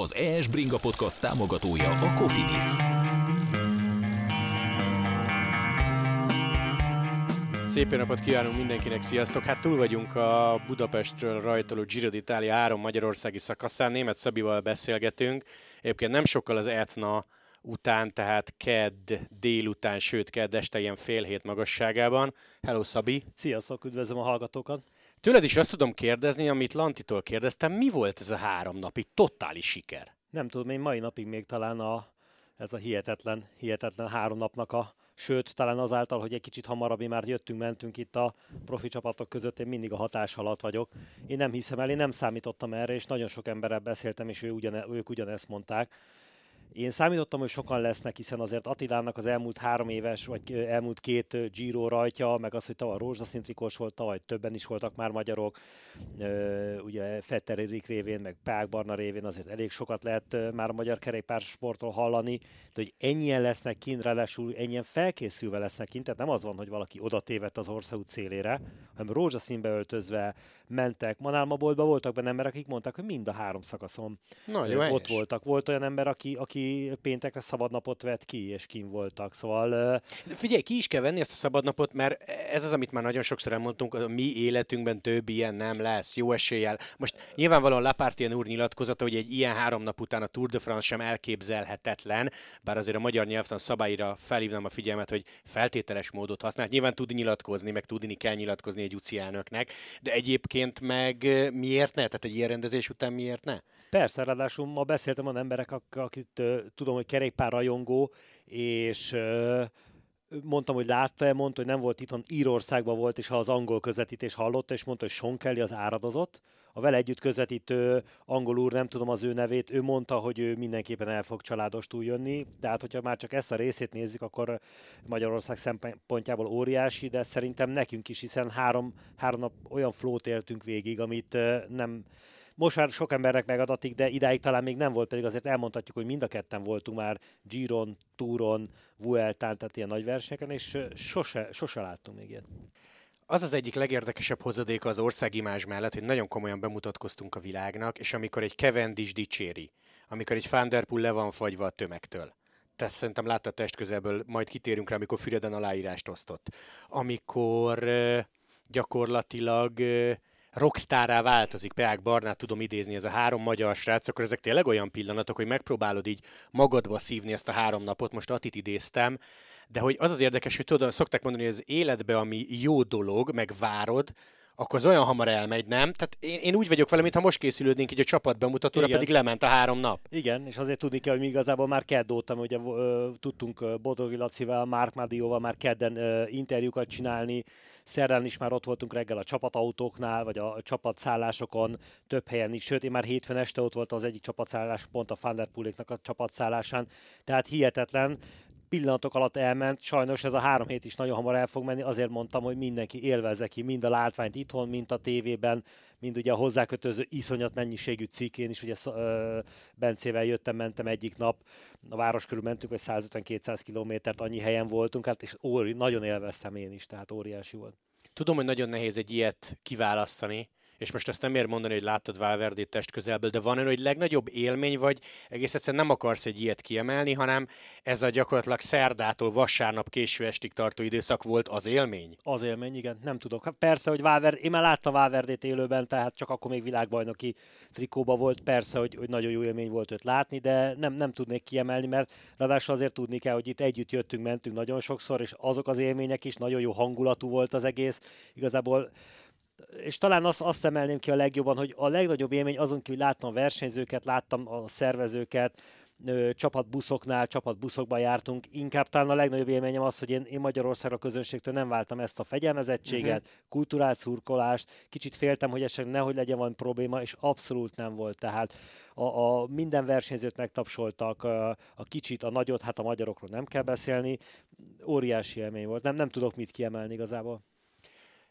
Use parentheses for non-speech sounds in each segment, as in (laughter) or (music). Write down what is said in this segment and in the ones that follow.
Az ES Bringa Podcast támogatója a Cofidis. Szép napot kívánunk mindenkinek, sziasztok! Hát túl vagyunk a Budapestről rajtoló Giro d'Italia három magyarországi szakaszán, német Szabival beszélgetünk. Egyébként nem sokkal az Etna után, tehát kedd délután, sőt kedd este ilyen fél hét magasságában. Hello Szabi! Sziasztok, üdvözlöm a hallgatókat! Tőled is azt tudom kérdezni, amit Lantitól kérdeztem, mi volt ez a három napi totális siker? Nem tudom, én mai napig még talán a, ez a hihetetlen, hihetetlen három napnak a sőt, talán azáltal, hogy egy kicsit hamarabb mi már jöttünk, mentünk itt a profi csapatok között, én mindig a hatás alatt vagyok. Én nem hiszem el, én nem számítottam erre, és nagyon sok emberrel beszéltem, és ő ugyane, ők ugyanezt mondták. Én számítottam, hogy sokan lesznek, hiszen azért Attilának az elmúlt három éves, vagy elmúlt két Giro rajtja, meg az, hogy tavaly rózsaszín trikós volt, tavaly többen is voltak már magyarok, ugye Fetter Erik révén, meg Pák Barna révén azért elég sokat lehet már a magyar kerékpársportról hallani, de hogy ennyien lesznek kint, ráadásul ennyien felkészülve lesznek kint, tehát nem az van, hogy valaki oda tévedt az országút szélére, hanem rózsaszínbe öltözve mentek. Manálmaboltban voltak benne emberek, akik mondták, hogy mind a három szakaszon Nagyon ott helyes. voltak. Volt olyan ember, aki, aki péntekre szabadnapot vett ki, és kim voltak. Szóval De figyelj, ki is kell venni ezt a szabadnapot, mert ez az, amit már nagyon sokszor elmondtunk, a mi életünkben több ilyen nem lesz, jó eséllyel. Most nyilvánvalóan Lapartien úr nyilatkozata, hogy egy ilyen három nap után a Tour de France sem elképzelhetetlen, bár azért a magyar nyelvtan szabályra felhívnám a figyelmet, hogy feltételes módot használ. Nyilván tud nyilatkozni, meg tudni kell nyilatkozni egy UCI elnöknek, de egyébként meg miért ne? Tehát egy ilyen rendezés után miért ne? Persze, ráadásul ma beszéltem olyan emberek, ak- akit tudom, hogy kerékpárrajongó, és uh, mondtam, hogy látta mondta, hogy nem volt itthon, Írországban volt, és ha az angol közvetítés hallotta, és mondta, hogy Sean Kelly az áradozott. A vele együtt közvetítő angol úr, nem tudom az ő nevét, ő mondta, hogy ő mindenképpen el fog családostul jönni. Tehát, hogyha már csak ezt a részét nézzük, akkor Magyarország szempontjából óriási, de szerintem nekünk is, hiszen három, három nap olyan flót éltünk végig, amit nem most már sok embernek megadatik, de idáig talán még nem volt, pedig azért elmondhatjuk, hogy mind a ketten voltunk már Giron, Touron, Vueltán, tehát ilyen nagy versenyeken, és ö, sose, sose láttunk még ilyet. Az az egyik legérdekesebb hozadéka az országimázs mellett, hogy nagyon komolyan bemutatkoztunk a világnak, és amikor egy Cavendish dicséri, amikor egy Van Der Poel le van fagyva a tömegtől, te szerintem látta test közelből, majd kitérünk rá, amikor Füreden aláírást osztott. Amikor gyakorlatilag uh, rockstárrá változik, Peák Barnát tudom idézni, ez a három magyar srác, akkor ezek tényleg olyan pillanatok, hogy megpróbálod így magadba szívni ezt a három napot, most Atit idéztem, de hogy az az érdekes, hogy tudod, szokták mondani, hogy az életbe, ami jó dolog, meg várod, akkor az olyan hamar elmegy, nem? Tehát én, én úgy vagyok vele, mintha most készülődnénk így a csapat bemutatóra, Igen. pedig lement a három nap. Igen, és azért tudni kell, hogy mi igazából már kedd óta, ugye ö, tudtunk Bodrogi Lacival, Márk Mádióval már kedden ö, interjúkat csinálni, szerdán is már ott voltunk reggel a csapatautóknál, vagy a csapatszállásokon, több helyen is, sőt, én már hétfőn este ott voltam az egyik csapatszállás, pont a Van der Pooléknak a csapatszállásán, tehát hihetetlen, pillanatok alatt elment, sajnos ez a három hét is nagyon hamar el fog menni, azért mondtam, hogy mindenki élvezze ki mind a látványt itthon, mind a tévében, mind ugye a hozzákötöző iszonyat mennyiségű cikkén is, ugye ö, Bencével jöttem, mentem egyik nap, a város körül mentünk, hogy 150-200 kilométert, annyi helyen voltunk, hát és óri, nagyon élveztem én is, tehát óriási volt. Tudom, hogy nagyon nehéz egy ilyet kiválasztani, és most ezt nem ér mondani, hogy láttad Valverde test közelből, de van olyan, hogy legnagyobb élmény, vagy egész egyszerűen nem akarsz egy ilyet kiemelni, hanem ez a gyakorlatilag szerdától vasárnap késő estig tartó időszak volt az élmény? Az élmény, igen, nem tudok. Hát persze, hogy Valverde, én már láttam Valverdét élőben, tehát csak akkor még világbajnoki trikóba volt, persze, hogy, hogy nagyon jó élmény volt őt látni, de nem, nem tudnék kiemelni, mert ráadásul azért tudni kell, hogy itt együtt jöttünk, mentünk nagyon sokszor, és azok az élmények is, nagyon jó hangulatú volt az egész. Igazából és talán azt, azt emelném ki a legjobban, hogy a legnagyobb élmény azon kívül láttam a versenyzőket, láttam a szervezőket, csapatbuszoknál, csapatbuszokban jártunk. Inkább talán a legnagyobb élményem az, hogy én, én Magyarországra közönségtől nem váltam ezt a fegyelmezettséget, uh-huh. kulturált szurkolást, kicsit féltem, hogy esetleg nehogy legyen valami probléma, és abszolút nem volt. Tehát a, a minden versenyzőt megtapsoltak, a, a kicsit, a nagyot, hát a magyarokról nem kell beszélni. Óriási élmény volt. Nem, nem tudok mit kiemelni igazából.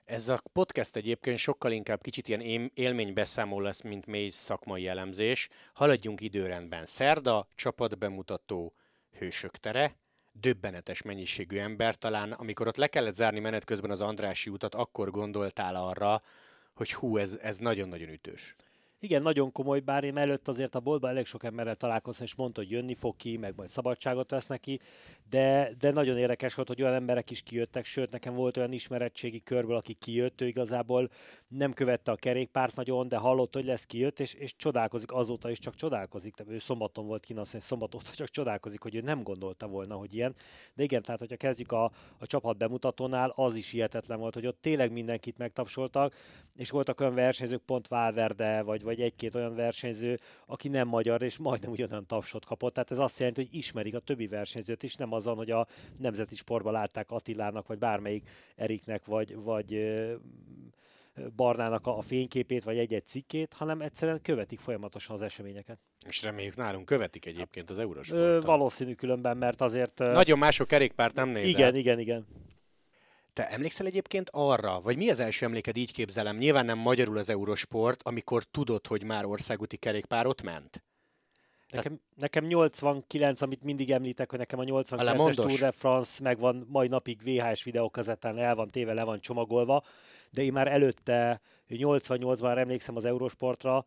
Ez a podcast egyébként sokkal inkább kicsit ilyen élménybeszámoló lesz, mint mély szakmai elemzés. Haladjunk időrendben. Szerda, csapatbemutató, hősök tere, döbbenetes mennyiségű ember. Talán amikor ott le kellett zárni menet közben az Andrási utat, akkor gondoltál arra, hogy hú, ez, ez nagyon-nagyon ütős. Igen, nagyon komoly, bár én előtt azért a boltban elég sok emberrel találkoztam, és mondta, hogy jönni fog ki, meg majd szabadságot vesz neki, de, de nagyon érdekes volt, hogy olyan emberek is kijöttek, sőt, nekem volt olyan ismeretségi körből, aki kijött, ő igazából nem követte a kerékpárt nagyon, de hallott, hogy lesz kijött, és, és csodálkozik, azóta is csak csodálkozik, tehát ő szombaton volt kint, azt szombat óta csak csodálkozik, hogy ő nem gondolta volna, hogy ilyen. De igen, tehát hogyha kezdjük a, a csapat bemutatónál, az is hihetetlen volt, hogy ott tényleg mindenkit megtapsoltak, és voltak olyan versenyzők, pont Valverde, vagy vagy egy-két olyan versenyző, aki nem magyar, és majdnem ugyanolyan tapsot kapott. Tehát ez azt jelenti, hogy ismerik a többi versenyzőt is, nem azon, hogy a nemzeti sportban látták Attilának, vagy bármelyik Eriknek, vagy, vagy Barnának a fényképét, vagy egy-egy cikkét, hanem egyszerűen követik folyamatosan az eseményeket. És reméljük nálunk követik egyébként az Eurosporton. Valószínű különben, mert azért... Nagyon mások kerékpárt nem nézel. Igen, igen, igen. Te emlékszel egyébként arra, vagy mi az első emléked, így képzelem, nyilván nem magyarul az Eurosport, amikor tudod, hogy már országúti kerékpár ott ment? Nekem, nekem 89, amit mindig említek, hogy nekem a 89-es Tour de France megvan mai napig VHS videókazettán, el van téve, le van csomagolva, de én már előtte 88-ban emlékszem az Eurosportra,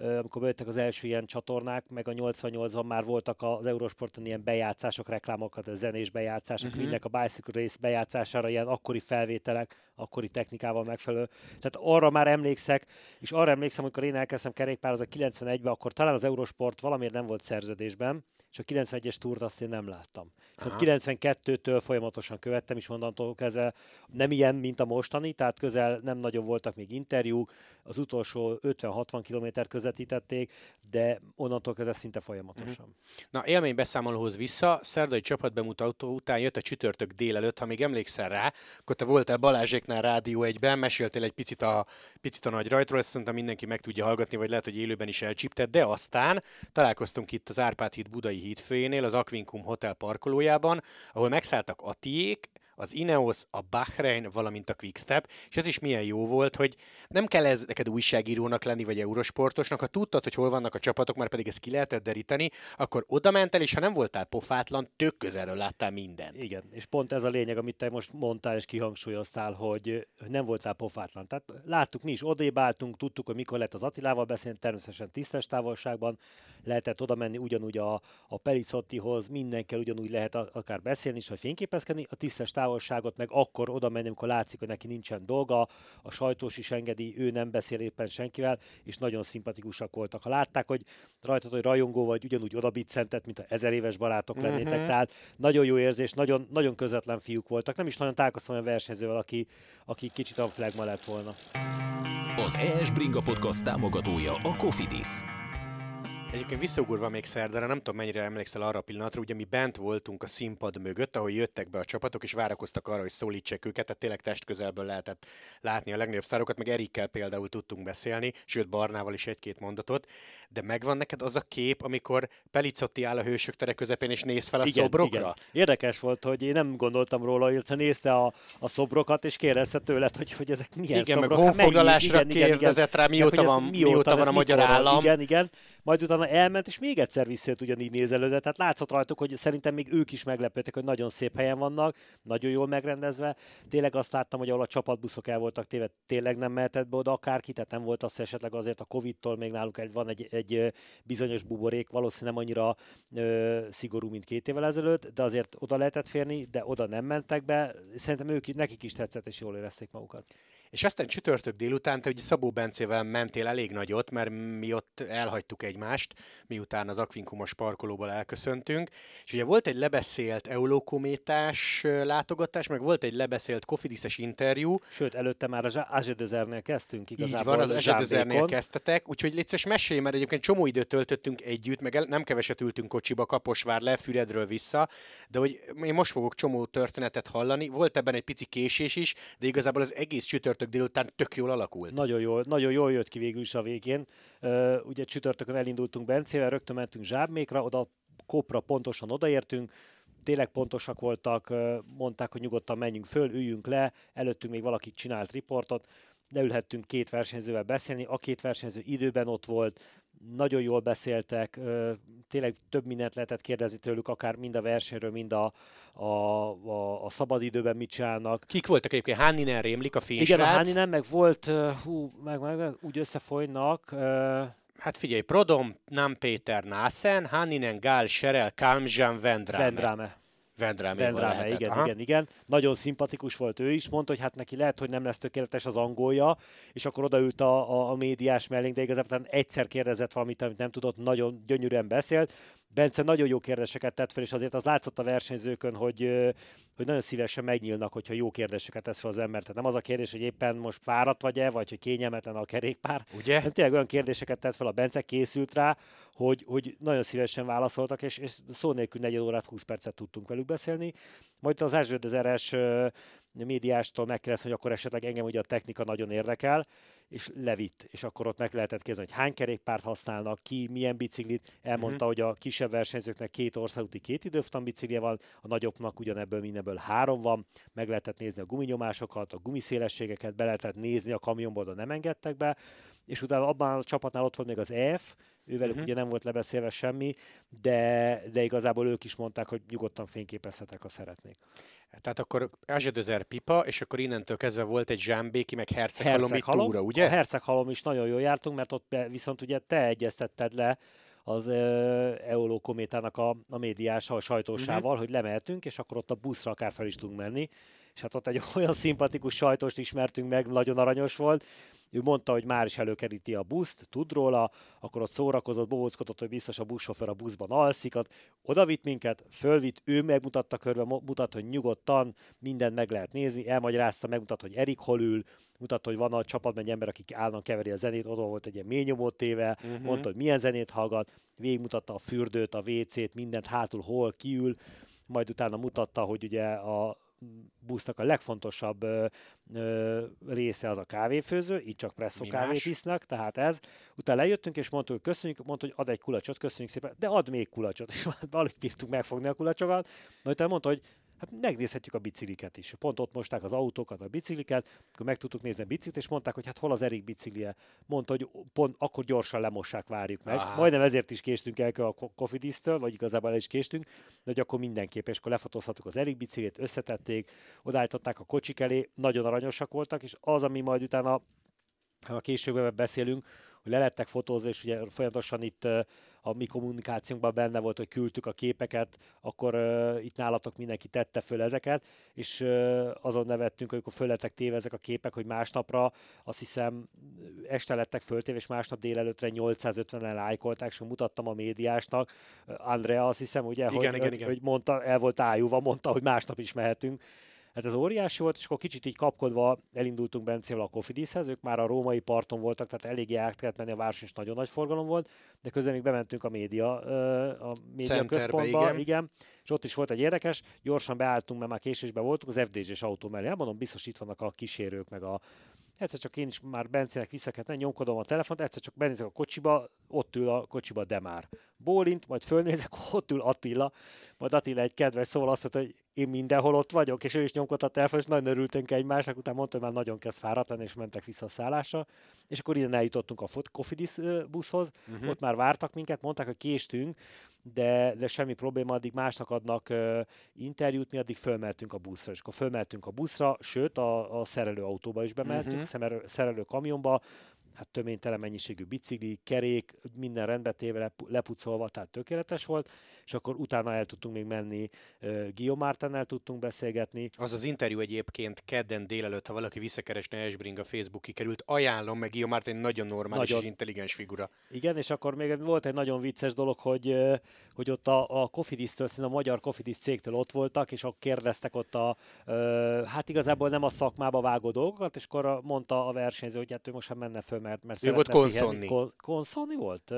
amikor bejöttek az első ilyen csatornák, meg a 88-ban már voltak az Eurosporton ilyen bejátszások, reklámokat, a zenés bejátszások, uh-huh. vinnek a Bicycle Race bejátszására ilyen akkori felvételek, akkori technikával megfelelő. Tehát arra már emlékszek, és arra emlékszem, amikor én elkezdtem kerékpározni 91-ben, akkor talán az Eurosport valamiért nem volt szerződésben, és a 91-es túrt azt én nem láttam. Szóval 92-től folyamatosan követtem, és onnantól kezdve nem ilyen, mint a mostani, tehát közel nem nagyon voltak még interjúk, az utolsó 50-60 kilométer közvetítették, de onnantól kezdve szinte folyamatosan. Uh-huh. Na, élménybeszámolóhoz vissza, szerdai csapatbemutató után jött a csütörtök délelőtt, ha még emlékszel rá, akkor te voltál Balázséknál Rádió egyben, meséltél egy picit a, picit a nagy rajtról, ezt szerintem mindenki meg tudja hallgatni, vagy lehet, hogy élőben is elcsípted, de aztán találkoztunk itt az Árpád híd budai hídfőjénél, az Aquincum Hotel parkolójában, ahol megszálltak Atiék, az Ineos, a Bahrein, valamint a Quickstep, és ez is milyen jó volt, hogy nem kell ez neked újságírónak lenni, vagy eurosportosnak, ha tudtad, hogy hol vannak a csapatok, már pedig ezt ki lehetett deríteni, akkor oda mentel, és ha nem voltál pofátlan, tök közelről láttál mindent. Igen, és pont ez a lényeg, amit te most mondtál és kihangsúlyoztál, hogy nem voltál pofátlan. Tehát láttuk mi is, odébáltunk, tudtuk, hogy mikor lehet az Attilával beszélni, természetesen tisztes távolságban, lehetett oda menni ugyanúgy a, a Pelicottihoz, mindenkel ugyanúgy lehet akár beszélni is, vagy fényképezkedni, a tisztes távolságot meg akkor oda menni, amikor látszik, hogy neki nincsen dolga, a sajtós is engedi, ő nem beszél éppen senkivel, és nagyon szimpatikusak voltak. Ha látták, hogy rajtad, hogy rajongó vagy, ugyanúgy oda biccentett, mint a ezer éves barátok lennétek, uh-huh. tehát nagyon jó érzés, nagyon, nagyon közvetlen fiúk voltak. Nem is nagyon találkoztam olyan versenyzővel, aki, aki kicsit a flagma lett volna. Az ES Bringa Podcast támogatója a Cofidis. Egyébként visszaugorva még szerdára, nem tudom mennyire emlékszel arra a pillanatra, ugye mi bent voltunk a színpad mögött, ahol jöttek be a csapatok, és várakoztak arra, hogy szólítsák őket, tehát tényleg testközelből lehetett látni a legnagyobb sztárokat, meg Erikkel például tudtunk beszélni, sőt Barnával is egy-két mondatot, de megvan neked az a kép, amikor Pelicotti áll a hősök tere közepén, és néz fel a igen, szobrokra? Igen. Érdekes volt, hogy én nem gondoltam róla, illetve nézte a, a szobrokat, és kérdezte tőled, hogy, hogy ezek milyen igen, szobrok. Igen, meg honfoglalásra hát kérdezett rá, mióta van, mióta, mióta van a magyar állam. Igen, igen majd utána elment, és még egyszer visszajött ugyanígy nézelődött. Tehát látszott rajtuk, hogy szerintem még ők is meglepődtek, hogy nagyon szép helyen vannak, nagyon jól megrendezve. Tényleg azt láttam, hogy ahol a csapatbuszok el voltak téve, tényleg nem mehetett be oda akárki, tehát nem volt az esetleg azért a Covid-tól még náluk egy, van egy, egy bizonyos buborék, valószínűleg nem annyira ö, szigorú, mint két évvel ezelőtt, de azért oda lehetett férni, de oda nem mentek be. Szerintem ők, nekik is tetszett, és jól érezték magukat. És aztán csütörtök délután te ugye Szabó Bencével mentél elég nagyot, mert mi ott elhagytuk egymást, miután az Aquincumos parkolóból elköszöntünk. És ugye volt egy lebeszélt eulókométás látogatás, meg volt egy lebeszélt kofidiszes interjú. Sőt, előtte már az Azsedözernél kezdtünk igazából. Így van, az Azsedözernél kezdtetek, úgyhogy létszes mesélj, mert egyébként csomó időt töltöttünk együtt, meg el, nem keveset ültünk kocsiba, Kaposvár le, Füredről vissza, de hogy én most fogok csomó történetet hallani, volt ebben egy pici késés is, de igazából az egész csütörtök csütörtök délután tök jól alakult. Nagyon jól, nagyon jól jött ki végül is a végén. Uh, ugye csütörtökön elindultunk Bencével, rögtön mentünk Zsábmékra, oda Kopra pontosan odaértünk, tényleg pontosak voltak, mondták, hogy nyugodtan menjünk föl, üljünk le, előttünk még valaki csinált riportot, leülhettünk két versenyzővel beszélni, a két versenyző időben ott volt, nagyon jól beszéltek, tényleg több mindent lehetett kérdezni tőlük, akár mind a versenyről, mind a, a, a, a szabadidőben mit csinálnak. Kik voltak egyébként? Hanninen rémlik a fénysrác? Igen, a Hanninen meg volt, hú, meg, meg, úgy összefolynak. Hát figyelj, Prodom, Nem Péter Násen, Hanninen, Gál, Serel, Kalmzsán, Vendrame. Vendrame. Vendrame, Vendrame igen, Aha. igen, igen. Nagyon szimpatikus volt ő is, mondta, hogy hát neki lehet, hogy nem lesz tökéletes az angolja, és akkor odaült a, a, a médiás mellénk, de igazából egyszer kérdezett valamit, amit nem tudott, nagyon gyönyörűen beszélt. Bence nagyon jó kérdéseket tett fel, és azért az látszott a versenyzőkön, hogy, hogy nagyon szívesen megnyílnak, hogyha jó kérdéseket tesz fel az ember. Tehát nem az a kérdés, hogy éppen most fáradt vagy-e, vagy hogy kényelmetlen a kerékpár. Ugye? Nem tényleg olyan kérdéseket tett fel a Bence, készült rá, hogy, hogy nagyon szívesen válaszoltak, és, és szó nélkül 4 órát, 20 percet tudtunk velük beszélni. Majd az Erzsődözeres médiástól megkérdeztem, hogy akkor esetleg engem ugye a technika nagyon érdekel, és levitt, és akkor ott meg lehetett kérdezni, hogy hány kerékpárt használnak, ki, milyen biciklit. Elmondta, uh-huh. hogy a kisebb versenyzőknek két országúti két időftam biciklije van, a nagyobbnak ugyanebből mindenből három van, meg lehetett nézni a guminyomásokat, a gumiszélességeket, be lehetett nézni, a kamionból nem engedtek be, és utána abban a csapatnál ott volt még az EF, ővelük uh-huh. ugye nem volt lebeszélve semmi, de, de igazából ők is mondták, hogy nyugodtan fényképezhetek, ha szeretnék. Tehát akkor Azsedözer Pipa, és akkor innentől kezdve volt egy Zsámbéki, meg Herceghalomi túra, ugye? A Herceghalom is nagyon jól jártunk, mert ott viszont ugye te egyeztetted le az Eoló kométának a, a médiással, a sajtósával, uh-huh. hogy lemehetünk, és akkor ott a buszra akár fel is tudunk menni. És hát ott egy (laughs) olyan szimpatikus sajtóst ismertünk meg, nagyon aranyos volt, ő mondta, hogy már is előkeríti a buszt, tud róla, akkor ott szórakozott, bohóckodott, hogy biztos a buszsofőr a buszban alszik, oda vitt minket, fölvitt, ő megmutatta körbe, mutat, hogy nyugodtan mindent meg lehet nézni, elmagyarázta, megmutat, hogy Erik hol ül, mutatta, hogy van a csapatban egy ember, aki állandóan keveri a zenét, oda volt egy ilyen mély téve, uh-huh. mondta, hogy milyen zenét hallgat, végigmutatta a fürdőt, a WC-t, mindent hátul hol kiül, majd utána mutatta, hogy ugye a busznak a legfontosabb ö, ö, része az a kávéfőző, így csak presszó Mi kávét más? isznak, tehát ez. Utána lejöttünk, és mondtuk, hogy köszönjük, mondta, hogy ad egy kulacsot, köszönjük szépen, de ad még kulacsot, és (laughs) alig bírtuk megfogni a kulacsokat. Na, utána mondta, hogy hát megnézhetjük a bicikliket is. Pont ott mosták az autókat, a bicikliket, akkor meg tudtuk nézni a biciklit, és mondták, hogy hát hol az Erik biciklije. Mondta, hogy pont akkor gyorsan lemossák, várjuk meg. Ah. Majdnem ezért is késtünk el a Cofidis-től, vagy igazából el is késtünk, de hogy akkor mindenképp, és akkor lefotózhattuk az Erik biciklét, összetették, odállították a kocsik elé, nagyon aranyosak voltak, és az, ami majd utána ha később beszélünk, hogy le lettek fotózva, és ugye folyamatosan itt a mi kommunikációnkban benne volt, hogy küldtük a képeket, akkor uh, itt nálatok mindenki tette föl ezeket, és uh, azon nevettünk, amikor föl lettek téve ezek a képek, hogy másnapra azt hiszem este lettek föltéve, és másnap délelőttre 850-en lájkolták, és mutattam a médiásnak. Andrea azt hiszem, ugye, igen, hogy, igen, hogy, igen. hogy mondta, el volt ájúva, mondta, hogy másnap is mehetünk. Hát ez óriási volt, és akkor kicsit így kapkodva elindultunk Bencével a Kofidishez, ők már a római parton voltak, tehát eléggé át kellett menni a város, és nagyon nagy forgalom volt, de közben még bementünk a média, a média Centerbe, központba, igen. igen. és ott is volt egy érdekes, gyorsan beálltunk, mert már késésben voltunk, az FDZ-s autó mellé. Hát mondom, biztos itt vannak a kísérők, meg a Egyszer csak én is már Bencének vissza kellett nyomkodom a telefont, egyszer csak benézek a kocsiba, ott ül a kocsiba Demár. Bólint, majd fölnézek, (laughs) ott ül Attila, majd Attila egy kedves szól azt mondta, hogy én mindenhol ott vagyok, és ő is nyomkodta a telefon, és nagyon örültünk egymásnak, utána mondta, hogy már nagyon kezd fáradt lenni, és mentek vissza a szállásra. És akkor innen eljutottunk a Kofidis buszhoz, uh-huh. ott már vártak minket, mondták, hogy késtünk, de, de semmi probléma, addig másnak adnak uh, interjút, mi addig fölmeltünk a buszra, és akkor fölmeltünk a buszra, sőt a, a szerelőautóba is bemeltünk, uh-huh. szerelő kamionba, hát töménytelen mennyiségű bicikli, kerék, minden rendbe téve lepucolva, tehát tökéletes volt, és akkor utána el tudtunk még menni, Guillaume Mártennel tudtunk beszélgetni. Az az interjú egyébként kedden délelőtt, ha valaki visszakeresne Esbring a Facebook kikerült, ajánlom meg Guillaume Márten nagyon normális nagyon. és intelligens figura. Igen, és akkor még volt egy nagyon vicces dolog, hogy, hogy ott a, a Cofidis-től, a magyar Cofidis cégtől ott voltak, és akkor kérdeztek ott a, hát igazából nem a szakmába vágó dolgokat, és akkor mondta a versenyző, hogy hát ő most menne föl, mert, mert ő volt konszonni. Konszonni volt?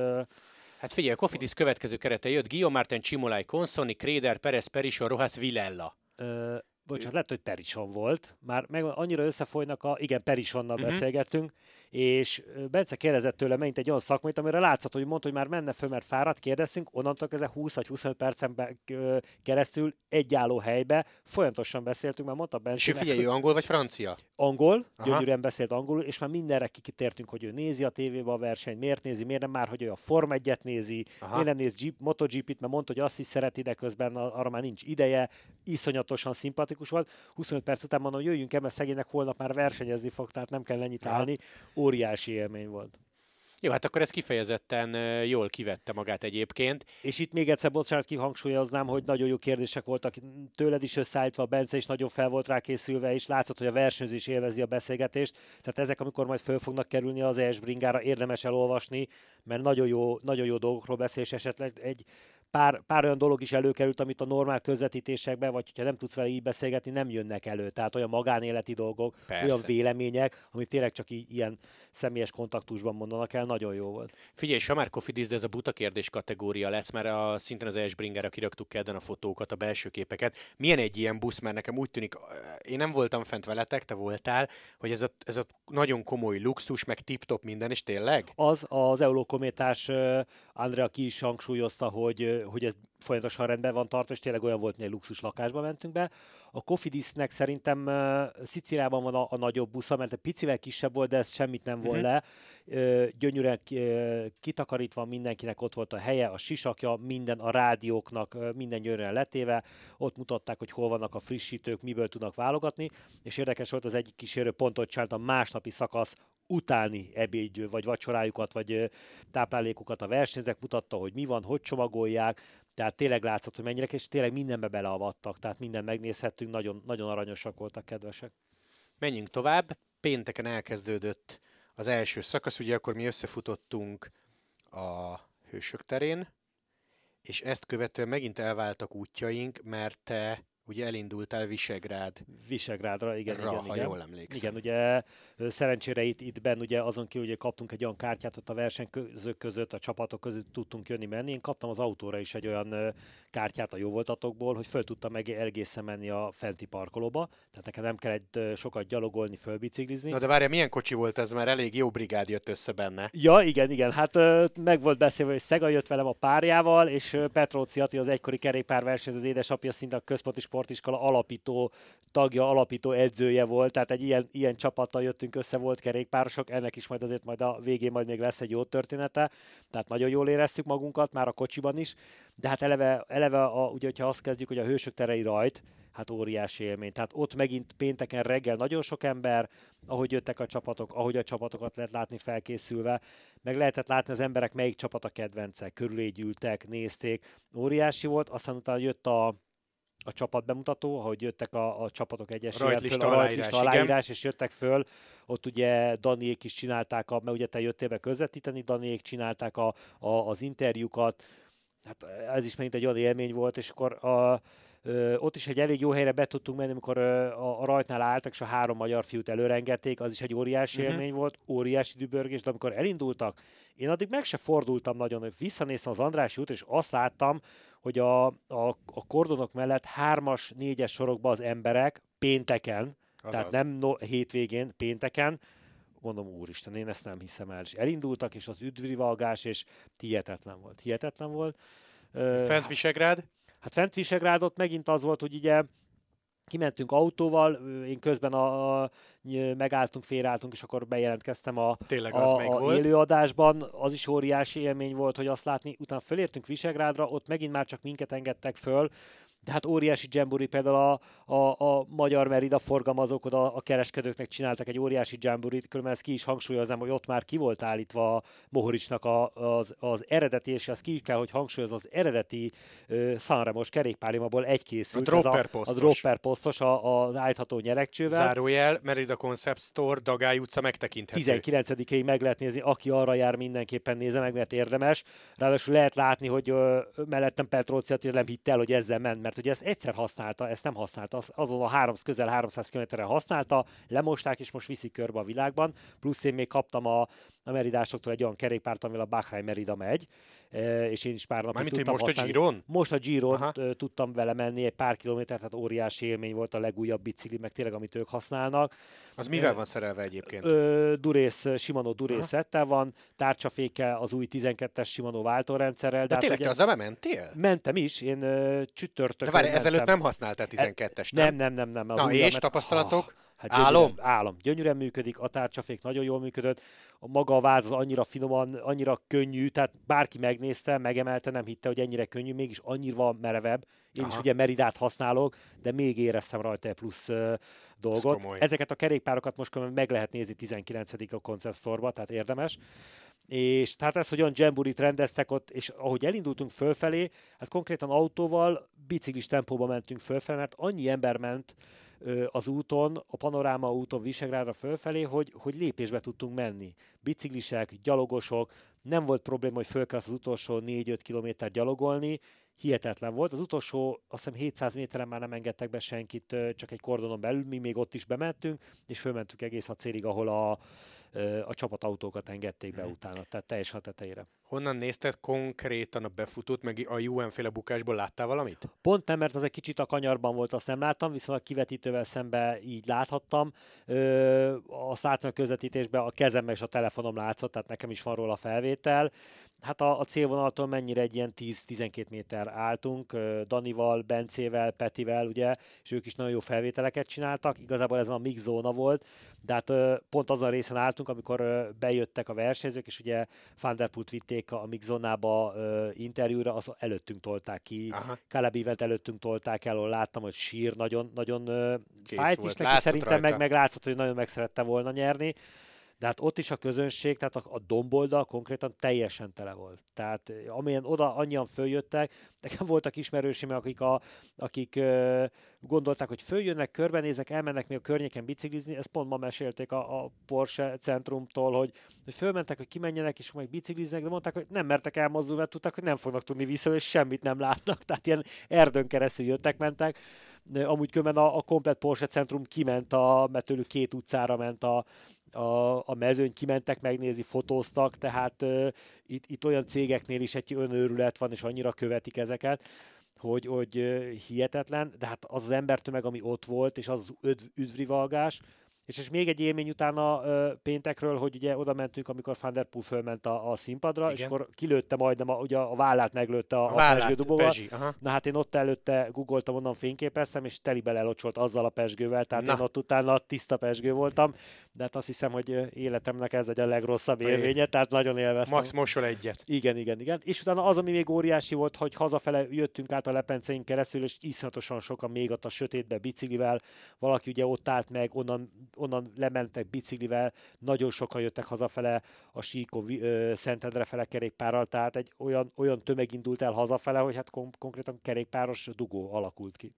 Hát figyelj, a Kofidis következő kerete jött, Guillaume Martin, Csimolai, Consoni, Kréder, Perez, Perison, Rojas, Villella. Ö, bocsánat, lehet, hogy Perison volt. Már meg annyira összefolynak a... Igen, Perisonnal uh-huh. beszélgettünk, és Bence kérdezett tőle megint egy olyan szakmait, amire látszott, hogy mondta, hogy már menne föl, mert fáradt, kérdeztünk, onnantól kezdve 20 vagy 25 percen keresztül egy álló helybe folyamatosan beszéltünk, mert mondta Bence. És figyelj, ő angol vagy francia? Angol, Aha. gyönyörűen beszélt angolul, és már mindenre kikitértünk, hogy ő nézi a tévébe a versenyt, miért nézi, miért nem már, hogy ő a Form 1 nézi, Aha. miért nem néz Jeep, MotoGP-t, mert mondta, hogy azt is szereti, de közben arra már nincs ideje, iszonyatosan szimpatikus volt. 25 perc után mondom, jöjjünk el, mert szegénynek holnap már versenyezni fog, tehát nem kell ennyit állni. Óriási élmény volt. Jó, hát akkor ez kifejezetten jól kivette magát egyébként. És itt még egyszer, bocsánat, kihangsúlyoznám, hogy nagyon jó kérdések voltak tőled is összeállítva, Bence is nagyon fel volt rá készülve, és látszott, hogy a versenyzés élvezi a beszélgetést. Tehát ezek, amikor majd föl fognak kerülni az ES bringára, érdemes elolvasni, mert nagyon jó, nagyon jó dolgokról beszél, és esetleg egy pár, pár olyan dolog is előkerült, amit a normál közvetítésekben, vagy hogyha nem tudsz vele így beszélgetni, nem jönnek elő. Tehát olyan magánéleti dolgok, Persze. olyan vélemények, amit tényleg csak í- ilyen személyes kontaktusban mondanak el, nagyon jó volt. Figyelj, ha már Kofidis, de ez a buta kérdés kategória lesz, mert a, szintén az Esbringerre kiraktuk kedden a fotókat, a belső képeket. Milyen egy ilyen busz, mert nekem úgy tűnik, én nem voltam fent veletek, te voltál, hogy ez a, ez a nagyon komoly luxus, meg tip-top minden, és tényleg? Az az Eurokométás uh, Andrea ki is hangsúlyozta, hogy hogy ez folyamatosan rendben van tartva, és tényleg olyan volt, hogy egy luxus lakásba mentünk be. A Cofidisnek szerintem uh, Sziciliában van a, a nagyobb busza, mert egy picivel kisebb volt, de ez semmit nem volt uh-huh. le. Uh, gyönyörűen uh, kitakarítva mindenkinek ott volt a helye, a sisakja, minden a rádióknak, uh, minden gyönyörűen letéve. Ott mutatták, hogy hol vannak a frissítők, miből tudnak válogatni, és érdekes volt az egyik kísérő pont, hogy csinált a másnapi szakasz utáni ebéd vagy vacsorájukat, vagy táplálékokat a versenyzők, mutatta, hogy mi van, hogy csomagolják, tehát tényleg látszott, hogy mennyire, és tényleg mindenbe beleavattak, tehát minden megnézhettünk, nagyon, nagyon aranyosak voltak, kedvesek. Menjünk tovább. Pénteken elkezdődött az első szakasz, ugye akkor mi összefutottunk a Hősök terén, és ezt követően megint elváltak útjaink, mert te ugye elindultál Visegrád. Visegrádra, igen, Ra, igen, ha igen. jól emlékszem. Igen, ugye szerencsére itt, itt benn ugye azon ki, hogy kaptunk egy olyan kártyát ott a versenyközök között, a csapatok között tudtunk jönni menni. Én kaptam az autóra is egy olyan kártyát a jóvoltatokból, hogy föl tudtam meg egészen menni a fenti parkolóba, tehát nekem nem kellett sokat gyalogolni, fölbiciklizni. Na de várja, milyen kocsi volt ez, mert elég jó brigád jött össze benne. Ja, igen, igen, hát meg volt beszélve, hogy Szega jött velem a párjával, és Petróci Ati, az egykori kerékpárverseny, az édesapja szinte a központi sportiskola alapító tagja, alapító edzője volt, tehát egy ilyen, ilyen csapattal jöttünk össze, volt kerékpárosok, ennek is majd azért majd a végén majd még lesz egy jó története, tehát nagyon jól éreztük magunkat, már a kocsiban is, de hát eleve, eleve a, ugye, hogyha azt kezdjük, hogy a hősök terei rajt, hát óriási élmény. Tehát ott megint pénteken reggel nagyon sok ember, ahogy jöttek a csapatok, ahogy a csapatokat lehet látni felkészülve, meg lehetett látni az emberek melyik csapat a kedvence, körülé gyűltek, nézték, óriási volt, aztán utána jött a, a csapat bemutató, ahogy jöttek a, a csapatok egyesével föl, a rajtlista aláírás, és jöttek föl, ott ugye Daniék is csinálták, a, mert ugye te jöttél be közvetíteni, Daniék csinálták a, a, az interjúkat, hát ez is megint egy olyan élmény volt, és akkor a, ö, ott is egy elég jó helyre be tudtunk menni, amikor ö, a, a rajtnál álltak, és a három magyar fiút előrengették, az is egy óriási uh-huh. élmény volt, óriási dübörgés, de amikor elindultak, én addig meg se fordultam nagyon, hogy visszanéztem az Andrási út, és azt láttam, hogy a, a, a kordonok mellett hármas, négyes sorokban az emberek pénteken, Azaz. tehát nem no, hétvégén, pénteken, mondom, úristen, én ezt nem hiszem el. És elindultak, és az üdvrivalgás, és hihetetlen volt. Hihetetlen volt. Fent Visegrád? Hát Fent Visegrádot megint az volt, hogy ugye kimentünk autóval, én közben a, a megálltunk, félreálltunk, és akkor bejelentkeztem a, Tényleg az a, a élőadásban. Az is óriási élmény volt, hogy azt látni. Utána fölértünk Visegrádra, ott megint már csak minket engedtek föl, de hát óriási Jamburi például a, a, a magyar merida forgalmazók oda a kereskedőknek csináltak egy óriási Jamburit, különben ezt ki is hangsúlyoznám, hogy ott már ki volt állítva a Mohoricsnak a, az, az eredeti, és ezt ki kell, hogy hangsúlyoz az eredeti uh, Sanremos kerékpárimaból egy készült. A dropper a, posztos. A dropper posztos, a, az állítható nyerekcsővel. Zárójel, Merida Concept Store, Dagály utca megtekinthető. 19-ig meg lehet nézni, aki arra jár, mindenképpen nézze meg, mert érdemes. Ráadásul lehet látni, hogy uh, mellettem Petróciat nem hitt el, hogy ezzel ment, mert ugye ezt egyszer használta, ezt nem használta, azon a három, közel 300 km-re használta, lemosták, és most viszik körbe a világban, plusz én még kaptam a, a meridásoktól egy olyan kerékpárt, amivel a Bahrain Merida megy, és én is pár napig Mármint, tudtam most a használni. Giron? Most a Giron Aha. tudtam vele menni egy pár kilométert, tehát óriási élmény volt a legújabb bicikli, meg tényleg amit ők használnak. Az mivel van szerelve egyébként? Ö, Durész, Shimano Durész szettel van, tárcsaféke az új 12-es Shimano váltórendszerrel. De hát tényleg ugye te az mentél? Mentem is, én ö, csütörtökön De várj, ezelőtt nem használtál 12-es, Nem, nem? nem, nem, nem. az Na, és mert- tapasztalatok? Hát Álom? Álom. Gyönyörűen működik, a tárcsafék nagyon jól működött, a maga a váz az annyira finoman, annyira könnyű, tehát bárki megnézte, megemelte, nem hitte, hogy ennyire könnyű, mégis annyira merevebb. Én Aha. is ugye Meridát használok, de még éreztem rajta egy plusz uh, dolgot. Ezeket a kerékpárokat most meg lehet nézni 19 a Concept Store-ba, tehát érdemes. És tehát ez, hogy olyan jamburit rendeztek ott, és ahogy elindultunk fölfelé, hát konkrétan autóval, biciklis tempóba mentünk fölfelé, mert annyi ember ment az úton, a panoráma úton Visegrádra fölfelé, hogy, hogy lépésbe tudtunk menni. Biciklisek, gyalogosok, nem volt probléma, hogy föl kell az utolsó 4-5 kilométer gyalogolni, hihetetlen volt. Az utolsó, azt hiszem 700 méteren már nem engedtek be senkit, csak egy kordonon belül, mi még ott is bementünk, és fölmentünk egész a célig, ahol a, a csapatautókat engedték be Mhm. utána, tehát teljesen a tetejére. Honnan nézted konkrétan a befutót, meg a UN féle bukásból láttál valamit? Pont nem, mert az egy kicsit a kanyarban volt, azt nem láttam, viszont a kivetítővel szembe így láthattam. Ö, azt láttam a közvetítésben, a kezemben és a telefonom látszott, tehát nekem is van róla felvétel. Hát a, a célvonaltól mennyire egy ilyen 10-12 méter álltunk, Danival, Bencével, Petivel, ugye, és ők is nagyon jó felvételeket csináltak. Igazából ez a mix zóna volt, de hát ö, pont azon a részen álltunk, amikor ö, bejöttek a versenyzők, és ugye Van der Poelt vitték a mix zónába ö, interjúra, az előttünk tolták ki. Event előttünk tolták el, ahol láttam, hogy sír nagyon, nagyon ö, fájt is neki, szerintem rajta. meg, meg látszott, hogy nagyon meg szerette volna nyerni. De hát ott is a közönség, tehát a, a domboldal konkrétan teljesen tele volt. Tehát ö, amilyen oda annyian följöttek, nekem (laughs) voltak ismerőseim, akik, a, akik ö, gondolták, hogy följönnek, körbenézek, elmennek még a környéken biciklizni, ezt pont ma mesélték a, a Porsche centrumtól, hogy, hogy fölmentek, hogy kimenjenek, és majd bicikliznek, de mondták, hogy nem mertek elmozdulni, mert tudták, hogy nem fognak tudni vissza, és semmit nem látnak. Tehát ilyen erdőn keresztül jöttek, mentek. Amúgy különben a, a komplet Porsche centrum kiment, a, mert tőlük két utcára ment a, a, a mezőny, kimentek megnézni, fotóztak, tehát uh, itt, itt olyan cégeknél is egy önőrület van, és annyira követik ezeket, hogy, hogy hihetetlen, de hát az az embertömeg, ami ott volt, és az üdv, üdvrivalgás, és, és még egy élmény utána ö, péntekről, hogy ugye oda mentünk, amikor Van der Poel fölment a, a színpadra, és Igen. akkor kilőtte majdnem, a, ugye a vállát meglőtte a, A a, a vállát, pesgődobóval. Pezsi, aha. Na hát én ott előtte googoltam, onnan fényképeztem, és telibe lelocsolt azzal a pesgővel, tehát Na. én ott utána tiszta pesgő voltam, de hát azt hiszem, hogy életemnek ez egy a legrosszabb élménye, tehát nagyon élveztem. Max mosol egyet. Igen, igen, igen. És utána az, ami még óriási volt, hogy hazafele jöttünk át a lepenceink keresztül, és iszonyatosan sokan még ott a sötétbe biciklivel, valaki ugye ott állt meg, onnan, onnan lementek biciklivel, nagyon sokan jöttek hazafele a síkon Szentendre fele kerékpárral, tehát egy olyan, olyan tömeg indult el hazafele, hogy hát kon- konkrétan kerékpáros dugó alakult ki.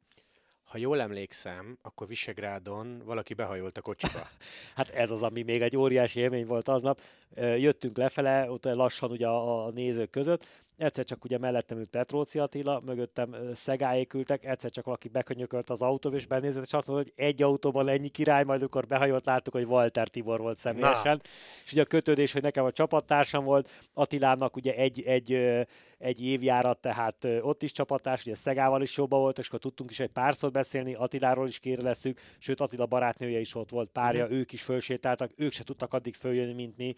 Ha jól emlékszem, akkor Visegrádon valaki behajolt a kocsiba. (laughs) Hát ez az, ami még egy óriási élmény volt aznap. Jöttünk lefele, ott lassan ugye a, a nézők között, egyszer csak ugye mellettem ült Petróci Attila, mögöttem Szegáék ültek, egyszer csak valaki bekönyökölt az autóba, és benézett, és azt mondta, hogy egy autóban ennyi király, majd akkor behajolt, láttuk, hogy Walter Tibor volt személyesen. És ugye a kötődés, hogy nekem a csapattársam volt, Attilának ugye egy, egy, egy évjárat, tehát ott is csapattárs, ugye Szegával is jóba volt, és akkor tudtunk is egy pár szót beszélni, Attiláról is kérdeztük, sőt Attila barátnője is ott volt, párja, Mhm. ők is fölsétáltak, ők se tudtak addig följönni, mint mi,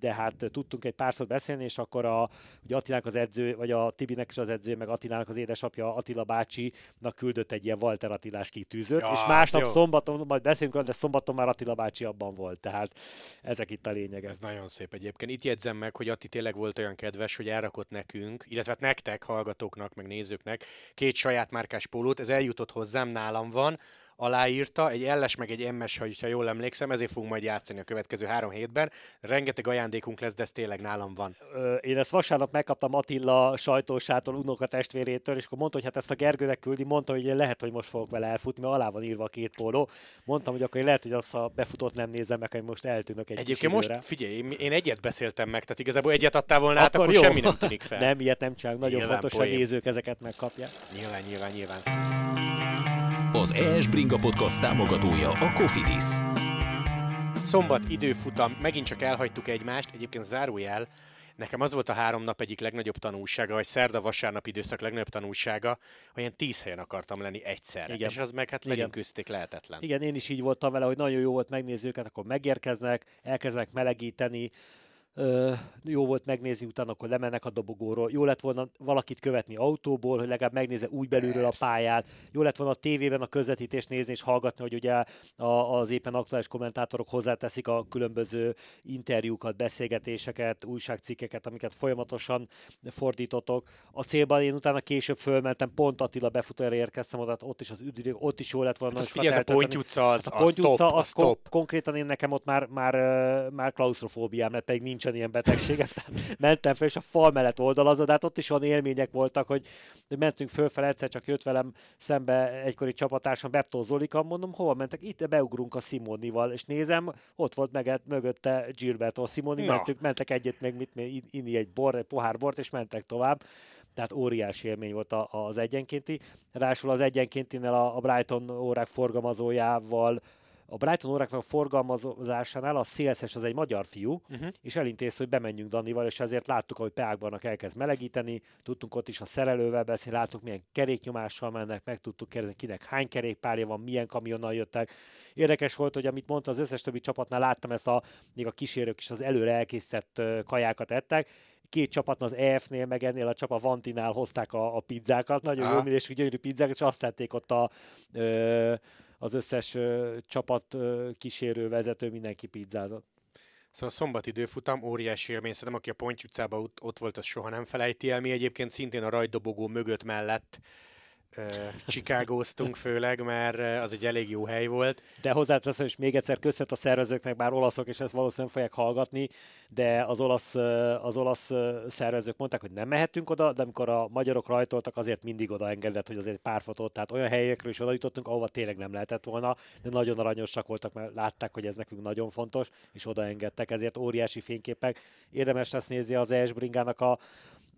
de hát tudtunk egy pár szót beszélni, és akkor a, ugye Attilának az edző, vagy a Tibinek is az edző, meg Attilának az édesapja, Attila bácsinak küldött egy ilyen Walter Attilás kitűzőt, Ja, és másnap jó. szombaton, majd beszélünk róla, de szombaton már Attila bácsi abban volt, tehát ezek itt a lényegek. Ez nagyon szép egyébként. Itt jegyzem meg, hogy Atti tényleg volt olyan kedves, hogy elrakott nekünk, illetve hát nektek, hallgatóknak, meg nézőknek két saját márkás pólót. Ez eljutott hozzám, nálam van, aláírta, egy LS meg egy MS, ha jól emlékszem, ezért fogunk majd játszani a következő három hétben. Rengeteg ajándékunk lesz, de ez tényleg nálam van. Ö, én ezt vasárnap megkaptam Attila sajtósától, unoka testvérétől, és akkor mondta, hogy hát ezt a Gergőnek küldi, mondta, hogy én lehet, hogy most fogok vele elfutni, mert alá van írva a két póló. Mondtam, hogy akkor én lehet, hogy azt a befutót nem nézem meg, hogy most eltűnök egy Egyébként most, figyelj, én- én egyet beszéltem meg, tehát igazából egyet adtál volna át, Akkor akkor jó. semmi nem tűnik fel. Nem, ilyet nem csinálunk. Nagyon Nyilván fontos, hogy poén. nézők ezeket megkapják. Nyilván, nyilván, nyilván. Az ES Bringa Podcast támogatója a Cofidis. Szombat időfutam, megint csak elhagytuk egymást, egyébként zárójel, Nekem az volt a három nap egyik legnagyobb tanulsága, vagy szerda-vasárnap időszak legnagyobb tanulsága, hogy ilyen tíz helyen akartam lenni egyszerre. Igen. És az meg hát legyünk közték lehetetlen. Igen, én is így voltam vele, hogy nagyon jó volt megnézni őket, akkor megérkeznek, elkezdenek melegíteni, jó volt megnézni, utána akkor lemennek a dobogóról. Jó lett volna valakit követni autóból, hogy legalább megnézze úgy belülről a pályát. Jó lett volna a tévében a közvetítést nézni és hallgatni, hogy ugye az éppen aktuális kommentátorok hozzáteszik a különböző interjúkat, beszélgetéseket, újságcikkeket, amiket folyamatosan fordítotok. A célban én utána később fölmentem, pont Attila befutójára érkeztem oda, ott is az üdülő, ott is jó lett volna. Hát figyelj, ez a Ponty utca, az, hát a, Ponty utca, az, az konkrétan én nekem ott már, már, már klaustrofóbiám lett, pedig nincs nincsen ilyen betegségem, tehát mentem fel, és a fal mellett oldalazod, hát ott is olyan élmények voltak, hogy mentünk fölfel, egyszer csak jött velem szembe egykori csapatársam, Bertó Zolika, mondom, hova mentek? Itt beugrunk a Simonival, és nézem, ott volt meg, mögötte Gilberto Simoni, mentünk, mentek egyet meg mit, inni egy bor, egy pohár bort, és mentek tovább tehát óriási élmény volt az egyenkénti. Ráadásul az egyenkéntinél a Brighton órák forgalmazójával a Brighton óráknak a forgalmazásánál a Szélszes az egy magyar fiú, uh-huh. és elintézte, hogy bemenjünk Danival, és ezért láttuk, hogy Peákban elkezd melegíteni, tudtunk ott is a szerelővel beszélni, láttuk, milyen keréknyomással mennek, meg tudtuk kérdezni, kinek hány kerékpárja van, milyen kamionnal jöttek. Érdekes volt, hogy amit mondta az összes többi csapatnál, láttam ezt a, még a kísérők is az előre elkészített kajákat ettek, két csapatnál, az EF-nél, meg ennél a csapat Vantinál hozták a, a pizzákat, nagyon jó minőségű gyönyörű pizzák, és azt tették ott a ö, az összes ö, csapat ö, kísérő, vezető, mindenki pizzázott. Szóval a szombat időfutam, óriási élmény, szerintem aki a Ponty utcában ott, ott volt, az soha nem felejti el. Mi egyébként szintén a rajdobogó mögött mellett Csikágóztunk főleg, mert az egy elég jó hely volt. De hozzáteszem, és még egyszer köszönet a szervezőknek, bár olaszok, és ezt valószínűleg fogják hallgatni, de az olasz, az olasz szervezők mondták, hogy nem mehetünk oda, de amikor a magyarok rajtoltak, azért mindig oda engedett, hogy azért pár fotót, tehát olyan helyekről is oda jutottunk, ahova tényleg nem lehetett volna, de nagyon aranyosak voltak, mert látták, hogy ez nekünk nagyon fontos, és oda engedtek, ezért óriási fényképek. Érdemes lesz nézni az Esbringának a,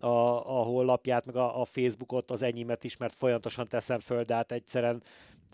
a, a honlapját, meg a, a Facebookot, az enyémet is, mert folyamatosan teszem föl, de hát egyszerűen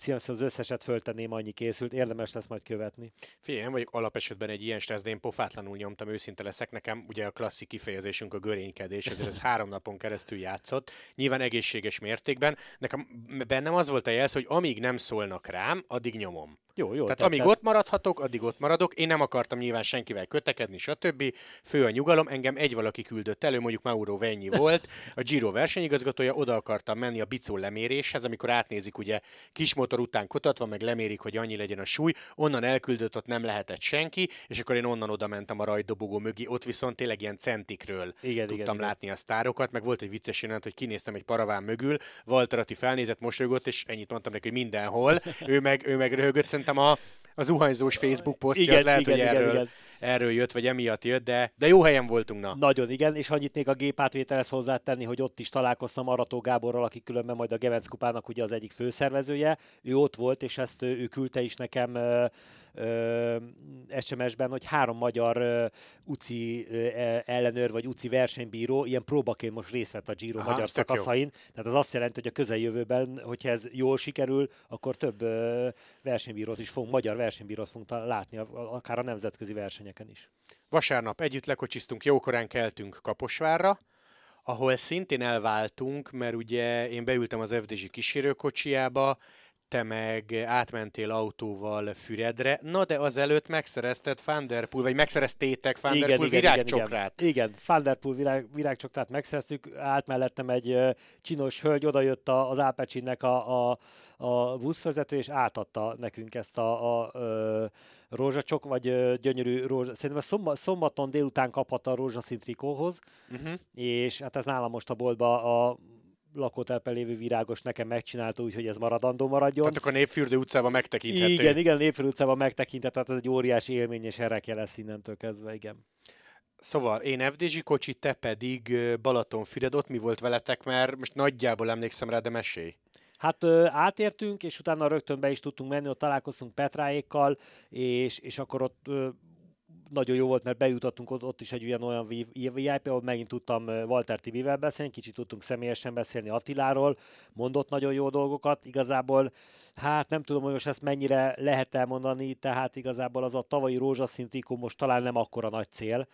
az összeset föltenném, annyi készült, érdemes lesz majd követni. Figyelj, én vagyok alapesetben egy ilyen stressz, de én pofátlanul nyomtam, őszinte leszek. Nekem ugye a klasszik kifejezésünk a görénykedés, ezért ez (laughs) három napon keresztül játszott, nyilván egészséges mértékben. Nekem bennem az volt a jelz, hogy amíg nem szólnak rám, addig nyomom. Jó, jó. Tehát amíg ott maradhatok, addig ott maradok. Én nem akartam nyilván senkivel kötekedni, stb. Fő a nyugalom, engem egy valaki küldött elő, mondjuk Mauro Venyi (laughs) volt, a Giro versenyigazgatója, oda akartam menni a bicó leméréshez, amikor átnézik ugye kis motor után kutatva, meg lemérik, hogy annyi legyen a súly, onnan elküldött, ott nem lehetett senki, és akkor én onnan oda mentem a rajdobogó mögé, ott viszont tényleg ilyen centikről igen, tudtam igen, látni igen. a sztárokat, meg volt egy vicces jelenet, hogy kinéztem egy paraván mögül, Walter Atti felnézett, mosolygott, és ennyit mondtam neki, hogy mindenhol, ő meg, ő meg röhögött, szerintem a, a zuhanyzós Facebook posztja, igen, az lehet, igen, hogy igen, erről, igen. Erről jött, vagy emiatt jött, de, de jó helyen voltunk, na. Nagyon, igen, és annyit még a gépátvételhez hozzátenni, hogy ott is találkoztam Arató Gáborral, aki különben majd a Gevenc kupának ugye az egyik főszervezője. Ő ott volt, és ezt ő küldte is nekem SMS-ben, hogy három magyar ö, UCI ö, e, ellenőr vagy UCI versenybíró ilyen próbaként most részt vett a Giro Aha, magyar szakaszain. Tehát az azt jelenti, hogy a közeljövőben, hogyha ez jól sikerül, akkor több ö, versenybírót is fogunk, magyar versenybírót fogunk látni, akár a nemzetközi versenyeken is. Vasárnap együtt lekocsisztunk, jókorán keltünk Kaposvárra, ahol szintén elváltunk, mert ugye én beültem az FDZ kísérőkocsiába, te meg átmentél autóval Füredre, na de azelőtt megszerezted Fanderpool, vagy megszereztétek Fanderpool igen, virágcsokrát. Igen, igen, igen. Fanderpool virág, virágcsokrát megszereztük, át mellettem egy uh, csinos hölgy, odajött az Ápecsinnek a, a, a buszvezető, és átadta nekünk ezt a, a, a rózsacsok, vagy gyönyörű rózsa. Szerintem szomba, szombaton délután kaphatta a rózsaszín trikóhoz, uh-huh. és hát ez nálam most a boltba a lakótelepen lévő virágos nekem megcsinálta úgy, hogy ez maradandó maradjon. Tehát akkor a Népfürdő utcában megtekinthető. Igen, igen, Népfürdő utcában megtekinthető, tehát ez egy óriási élmény és erekje lesz innentől kezdve, igen. Szóval én FDZ kocsi, te pedig Balatonfüred, ott mi volt veletek, mert most nagyjából emlékszem rá, de mesélj. Hát ö, átértünk, és utána rögtön be is tudtunk menni, ott találkoztunk Petráékkal, és, és akkor ott ö, nagyon jó volt, mert bejutottunk ott, ott is egy olyan, olyan VIP, ahol megint tudtam Walter Tibivel beszélni, kicsit tudtunk személyesen beszélni Attiláról, mondott nagyon jó dolgokat, igazából hát nem tudom, hogy most ezt mennyire lehet elmondani, tehát igazából az a tavalyi rózsaszín trikó most talán nem akkora nagy cél.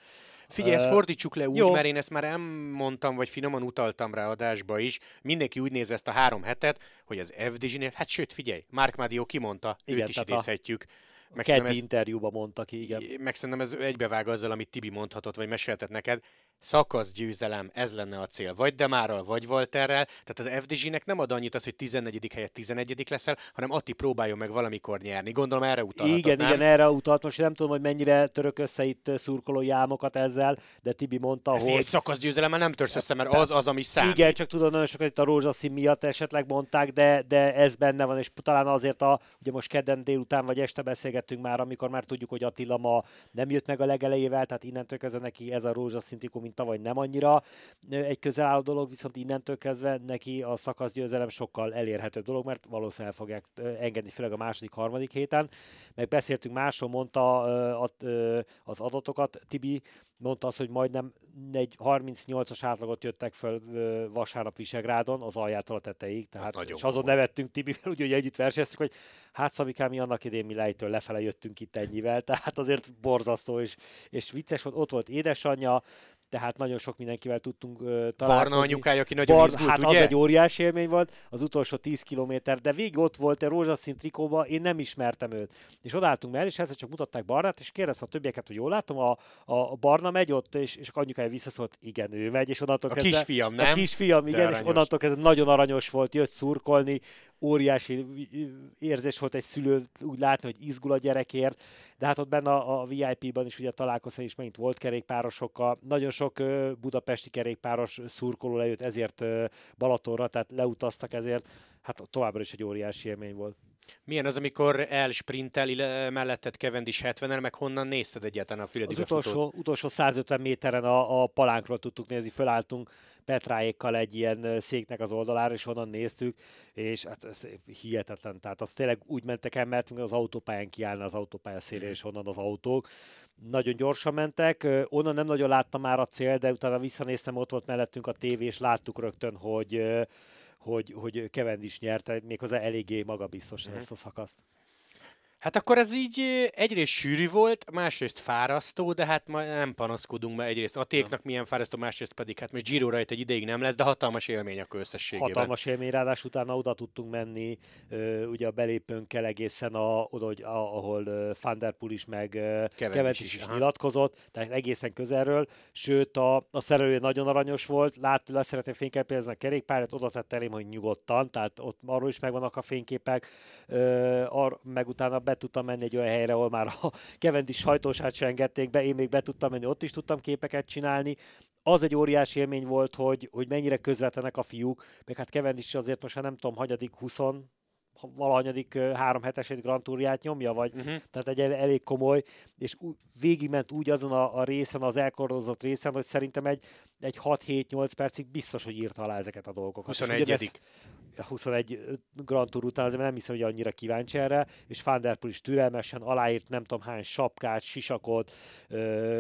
Figyelj, ezt fordítsuk le úgy, Jó. mert én ezt már elmondtam, vagy finoman utaltam rá adásba is. Mindenki úgy néz ezt a három hetet, hogy az FDG-nél, hát sőt, figyelj, Mark Madio kimondta, Igen, őt is idézhetjük. A meg keddi ez, interjúban mondta ki, igen. Meg szerintem ez egybevág azzal, amit Tibi mondhatott, vagy meséltet neked. Szakasz győzelem, ez lenne a cél. Vagy Demárral, vagy Walterrel. Tehát az FDG-nek nem ad annyit az, hogy 14. helyett 11. leszel, hanem Atti próbáljon meg valamikor nyerni. Gondolom erre utalhatott, Igen, nem? igen, erre utalt. Most nem tudom, hogy mennyire török össze itt szurkolói álmokat ezzel, de Tibi mondta, hogy... Egy szakasz győzelemmel nem törsz össze, mert az az, ami számít. Igen, csak tudom, nagyon sokan itt a rózsaszín miatt esetleg mondták, de, de ez benne van, és talán azért a, ugye most kedden délután vagy este beszélgettünk már, amikor már tudjuk, hogy Attila ma nem jött meg a legelejével, tehát innentől kezdve neki ez a rózsaszín trikó, mint tavaly nem annyira egy közelálló dolog, viszont innentől kezdve neki a szakaszgyőzelem sokkal elérhetőbb dolog, mert valószínűleg fogják engedni, főleg a második, harmadik héten. Meg beszéltünk másról, mondta az adatokat, Tibi mondta azt, hogy majdnem egy 38-as átlagot jöttek föl vasárnap Visegrádon, az aljától a tetejéig, tehát, és azon nevettünk Tibivel, (laughs) úgy, hogy együtt versenyeztük, hogy hát Szabikám, mi annak idén mi lejtől lefele jöttünk itt ennyivel, tehát azért borzasztó, és, és vicces volt, ott volt édesanyja, tehát nagyon sok mindenkivel tudtunk uh, találkozni. Barna anyukája, aki nagyon Bar, izgult, Hát ugye? az egy óriási élmény volt, az utolsó 10 kilométer, de végig ott volt egy rózsaszín trikóba, én nem ismertem őt. És odálltunk mellé, és egyszer csak mutatták Barnát, és kérdezte a többieket, hogy jól látom, a, a Barna megy ott, és, és anyukája visszaszólt, igen, ő megy, és onnantól a kezdve, kisfiam, nem? A kisfiam, igen, és onnantól kezdve nagyon aranyos volt, jött szurkolni, óriási érzés volt egy szülő úgy látni, hogy izgul a gyerekért, de hát ott benne a, a VIP-ban is ugye találkoztam, és megint volt kerékpárosokkal, nagyon sok budapesti kerékpáros szurkoló lejött ezért Balatonra, tehát leutaztak ezért, hát továbbra is egy óriási élmény volt. Milyen az, amikor elsprintel melletted Cavendish 70 meg honnan nézted egyáltalán a Füredi Az utolsó, utolsó 150 méteren a, a palánkról tudtuk nézni, fölálltunk Petráékkal egy ilyen széknek az oldalára, és onnan néztük, és hát ez hihetetlen. Tehát az tényleg úgy mentek el, mert az autópályán kiállna az autópálya szélén, és onnan az autók. Nagyon gyorsan mentek, onnan nem nagyon láttam már a cél, de utána visszanéztem, ott volt mellettünk a tévé, és láttuk rögtön, hogy hogy, hogy is nyerte, méghozzá eléggé magabiztosan mm. ezt a szakaszt. Hát akkor ez így egyrészt sűrű volt, másrészt fárasztó, de hát ma nem panaszkodunk, mert egyrészt a téknak milyen fárasztó, másrészt pedig hát most Giro rajta egy ideig nem lesz, de hatalmas élmény akkor összességében. Hatalmas élmény, ráadásul utána oda tudtunk menni, ugye a belépőnkkel egészen a, oda, hogy, ahol Van Der Poel is, meg Kevet is, is nyilatkozott, tehát egészen közelről, sőt a, a szerelő nagyon aranyos volt, lát, le szeretném fényképezni a kerékpárt, oda tett elém, hogy nyugodtan, tehát ott arról is megvannak a fényképek, ar, meg utána be tudtam menni egy olyan helyre, ahol már a Cavendish sajtósát sem engedték be, én még be tudtam menni, ott is tudtam képeket csinálni. Az egy óriási élmény volt, hogy, hogy mennyire közvetlenek a fiúk, meg hát Cavendish azért most nem tudom, hagyadik 20 valahanyadik három hetesedik Grand Tourját nyomja, vagy uh-huh. tehát egy elég komoly, és végigment úgy azon a, a részen, az elkorozott részen, hogy szerintem egy, egy 6-7-8 percig biztos, hogy írta alá ezeket a dolgokat. 21 21 Grand Tour után, azért nem hiszem, hogy annyira kíváncsi erre, és Van Der Poel is türelmesen aláírt nem tudom hány sapkát, sisakot,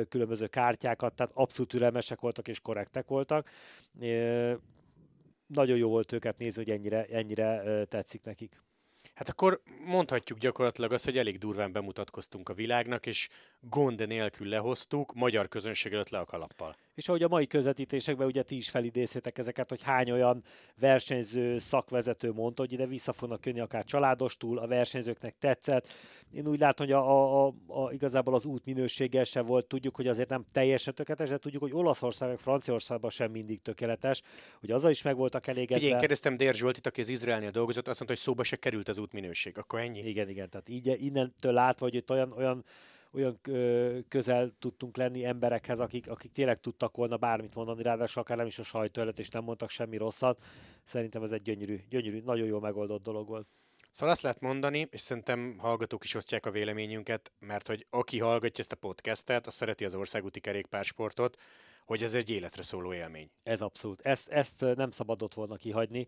különböző kártyákat, tehát abszolút türelmesek voltak és korrektek voltak. Nagyon jó volt őket nézni, hogy ennyire, ennyire tetszik nekik. Hát akkor mondhatjuk gyakorlatilag azt, hogy elég durván bemutatkoztunk a világnak, és gond nélkül lehoztuk, magyar közönség előtt le a kalappal. És ahogy a mai közvetítésekben ugye ti is felidéztétek ezeket, hogy hány olyan versenyző, szakvezető mondta, hogy ide vissza fognak jönni akár családostul, a versenyzőknek tetszett. Én úgy látom, hogy a, a, a, igazából az út minősége sem volt, tudjuk, hogy azért nem teljesen tökéletes, de tudjuk, hogy Olaszország, meg Franciaországban sem mindig tökéletes, hogy azzal is meg voltak elégedve. Figyelj, én kérdeztem Dér Zsoltit, aki az Izraelnél dolgozott, azt mondta, hogy szóba se került az út minőség. Akkor ennyi? Igen, igen, tehát így, innentől látva, hogy itt olyan, olyan olyan közel tudtunk lenni emberekhez, akik, akik tényleg tudtak volna bármit mondani, ráadásul akár nem is a sajtó előtt, és nem mondtak semmi rosszat. Szerintem ez egy gyönyörű, gyönyörű nagyon jól megoldott dolog volt. Szóval azt lehet mondani, és szerintem hallgatók is osztják a véleményünket, mert hogy aki hallgatja ezt a podcastet, az szereti az országúti kerékpársportot, hogy ez egy életre szóló élmény. Ez abszolút. Ezt, ezt nem szabadott volna kihagyni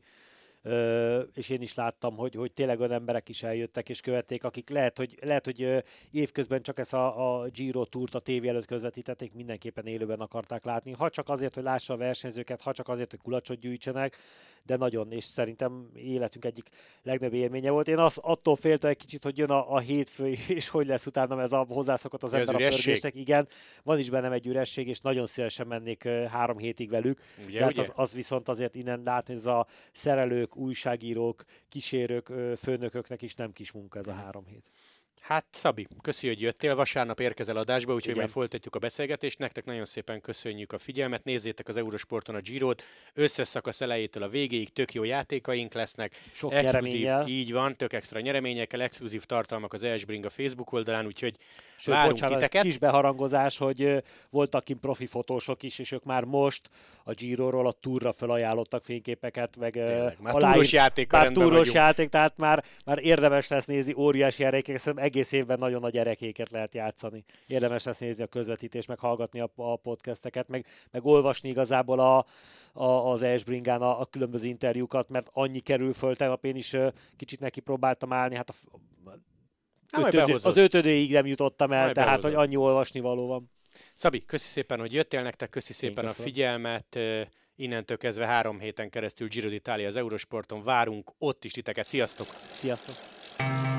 és én is láttam, hogy, hogy tényleg olyan emberek is eljöttek és követték, akik lehet, hogy, lehet, hogy évközben csak ezt a, a Giro túrt a tévé előtt közvetítették, mindenképpen élőben akarták látni, ha csak azért, hogy lássa a versenyzőket, ha csak azért, hogy kulacsot gyűjtsenek, de nagyon, és szerintem életünk egyik legnagyobb élménye volt. Én az, attól féltem egy kicsit, hogy jön a, a hétfő, (laughs) és hogy lesz utána ez a hozzászokott az ember a pörgésnek. Igen, van is bennem egy üresség, és nagyon szívesen mennék három hétig velük. Ugye, de hát az, az, viszont azért innen látni, hogy ez a szerelők, újságírók, kísérők, főnököknek is nem kis munka ez a három hét. Hát Szabi, köszi, hogy jöttél. Vasárnap érkezel adásba, úgyhogy Igen. már folytatjuk a beszélgetést. Nektek nagyon szépen köszönjük a figyelmet. Nézzétek az Eurosporton a Girot. Összeszakasz elejétől a végéig tök jó játékaink lesznek. Sok exkluzív, Így van, tök extra nyereményekkel, exkluzív tartalmak az Esbring a Facebook oldalán, úgyhogy Sőt, várunk bocsánat, titeket. kis beharangozás, hogy voltak kint profi fotósok is, és ők már most a Giroról a túra felajánlottak fényképeket, meg Tényleg, már túros játék. Már túros játék, tehát már, már érdemes lesz nézni óriási játékek, egész évben nagyon nagy erekéket lehet játszani. Érdemes lesz nézni a közvetítést, meg hallgatni a, a podcasteket, meg, meg olvasni igazából a, a, az Esbringán a, a különböző interjúkat, mert annyi kerül föl, tegnap én is kicsit neki próbáltam állni, hát a, ötödő, az ötödőig nem jutottam el, majd tehát behozod. hogy annyi olvasni való van. Szabi, köszi szépen, hogy jöttél nektek, köszi szépen a figyelmet. Innentől kezdve három héten keresztül Giro d'Italia az Eurosporton várunk, ott is titeket. Sziasztok! Sziasztok!